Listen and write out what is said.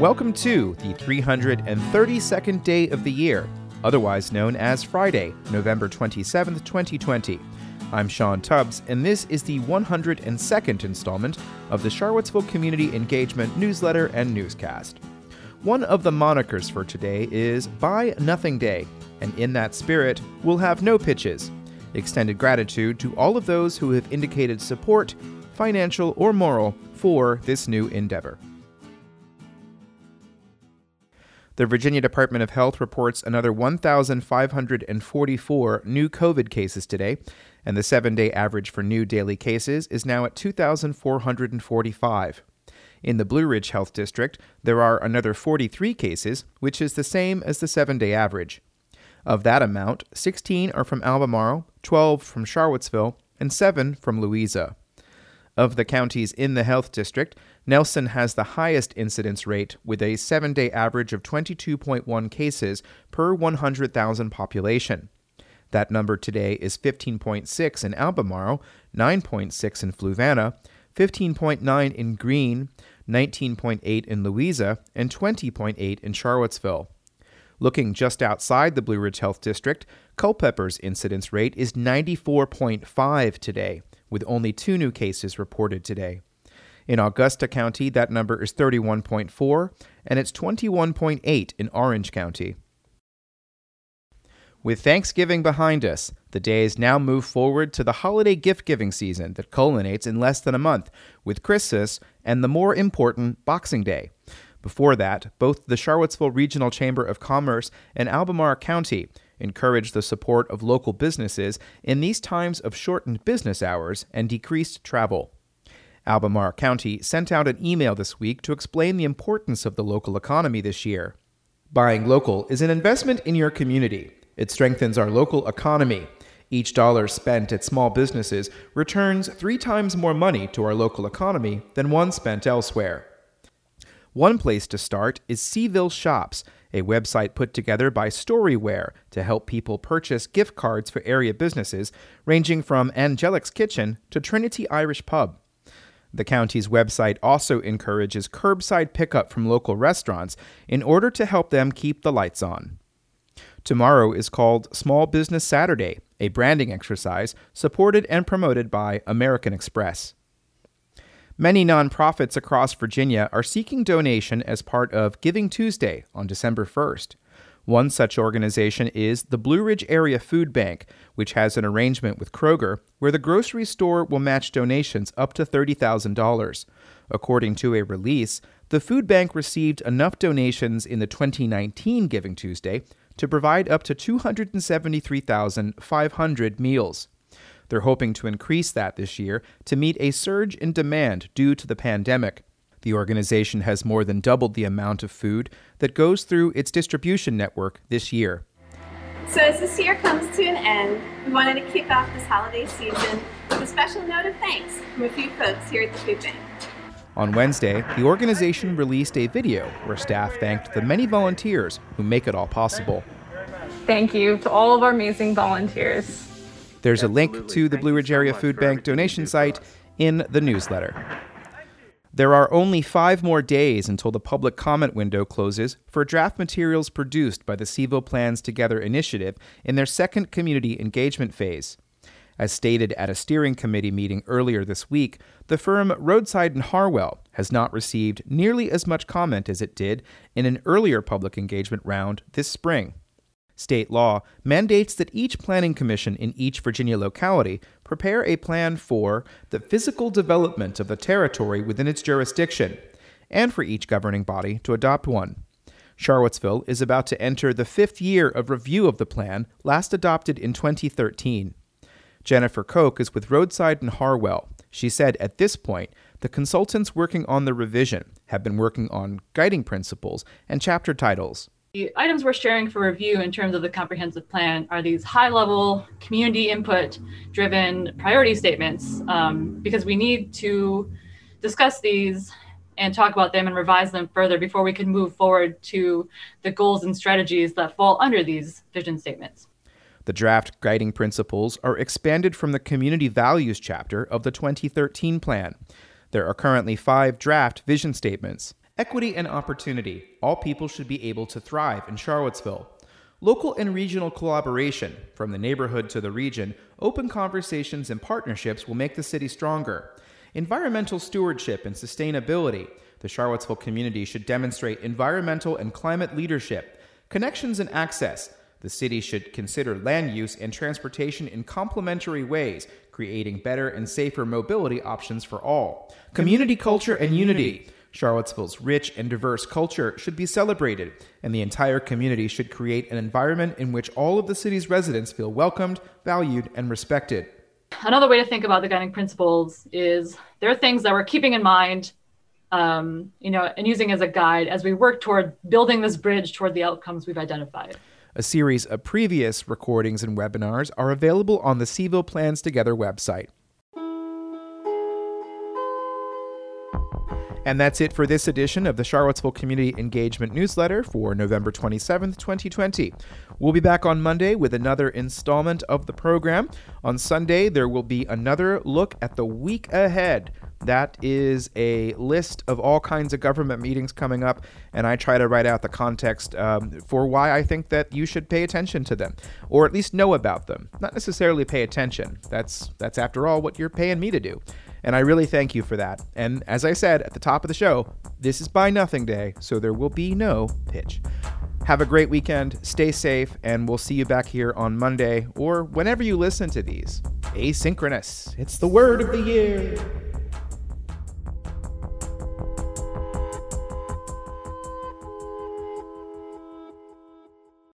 Welcome to the 332nd day of the year, otherwise known as Friday, November 27th, 2020. I'm Sean Tubbs, and this is the 102nd installment of the Charlottesville Community Engagement newsletter and newscast. One of the monikers for today is Buy Nothing Day, and in that spirit, we'll have no pitches. Extended gratitude to all of those who have indicated support, financial or moral, for this new endeavor. The Virginia Department of Health reports another 1,544 new COVID cases today, and the seven day average for new daily cases is now at 2,445. In the Blue Ridge Health District, there are another 43 cases, which is the same as the seven day average. Of that amount, 16 are from Albemarle, 12 from Charlottesville, and 7 from Louisa. Of the counties in the health district, Nelson has the highest incidence rate with a seven day average of 22.1 cases per 100,000 population. That number today is 15.6 in Albemarle, 9.6 in Fluvanna, 15.9 in Greene, 19.8 in Louisa, and 20.8 in Charlottesville. Looking just outside the Blue Ridge Health District, Culpeper's incidence rate is 94.5 today, with only two new cases reported today. In Augusta County, that number is 31.4, and it's 21.8 in Orange County. With Thanksgiving behind us, the days now move forward to the holiday gift giving season that culminates in less than a month with Christmas and the more important Boxing Day. Before that, both the Charlottesville Regional Chamber of Commerce and Albemarle County encourage the support of local businesses in these times of shortened business hours and decreased travel. Albemarle County sent out an email this week to explain the importance of the local economy this year. Buying local is an investment in your community it strengthens our local economy. Each dollar spent at small businesses returns three times more money to our local economy than one spent elsewhere. One place to start is Cville Shops, a website put together by Storyware to help people purchase gift cards for area businesses, ranging from Angelic's Kitchen to Trinity Irish Pub. The county's website also encourages curbside pickup from local restaurants in order to help them keep the lights on. Tomorrow is called Small Business Saturday, a branding exercise supported and promoted by American Express. Many nonprofits across Virginia are seeking donation as part of Giving Tuesday on December 1st. One such organization is the Blue Ridge Area Food Bank, which has an arrangement with Kroger where the grocery store will match donations up to $30,000. According to a release, the food bank received enough donations in the 2019 Giving Tuesday to provide up to 273,500 meals. They're hoping to increase that this year to meet a surge in demand due to the pandemic. The organization has more than doubled the amount of food that goes through its distribution network this year. So, as this year comes to an end, we wanted to kick off this holiday season with a special note of thanks from a few folks here at the Food Bank. On Wednesday, the organization released a video where staff thanked the many volunteers who make it all possible. Thank you to all of our amazing volunteers. There's a link to the Blue Ridge Area Food Bank donation site in the newsletter. There are only five more days until the public comment window closes for draft materials produced by the Cville Plans Together initiative in their second community engagement phase. As stated at a steering committee meeting earlier this week, the firm Rhodeside and Harwell has not received nearly as much comment as it did in an earlier public engagement round this spring. State law mandates that each planning commission in each Virginia locality prepare a plan for the physical development of the territory within its jurisdiction, and for each governing body to adopt one. Charlottesville is about to enter the fifth year of review of the plan, last adopted in 2013. Jennifer Koch is with Rhodeside and Harwell. She said at this point, the consultants working on the revision have been working on guiding principles and chapter titles. The items we're sharing for review in terms of the comprehensive plan are these high level, community input driven priority statements um, because we need to discuss these and talk about them and revise them further before we can move forward to the goals and strategies that fall under these vision statements. The draft guiding principles are expanded from the Community Values chapter of the 2013 plan. There are currently five draft vision statements. Equity and opportunity. All people should be able to thrive in Charlottesville. Local and regional collaboration, from the neighborhood to the region, open conversations and partnerships will make the city stronger. Environmental stewardship and sustainability. The Charlottesville community should demonstrate environmental and climate leadership. Connections and access. The city should consider land use and transportation in complementary ways, creating better and safer mobility options for all. Community culture and unity. Charlottesville's rich and diverse culture should be celebrated, and the entire community should create an environment in which all of the city's residents feel welcomed, valued, and respected. Another way to think about the guiding principles is there are things that we're keeping in mind, um, you know, and using as a guide as we work toward building this bridge toward the outcomes we've identified. A series of previous recordings and webinars are available on the Cville Plans Together website. And that's it for this edition of the Charlottesville Community Engagement Newsletter for November 27th, 2020. We'll be back on Monday with another installment of the program. On Sunday, there will be another look at the week ahead. That is a list of all kinds of government meetings coming up, and I try to write out the context um, for why I think that you should pay attention to them, or at least know about them. Not necessarily pay attention. That's that's after all what you're paying me to do. And I really thank you for that. And as I said at the top of the show, this is Buy Nothing Day, so there will be no pitch. Have a great weekend, stay safe, and we'll see you back here on Monday or whenever you listen to these. Asynchronous. It's the word of the year.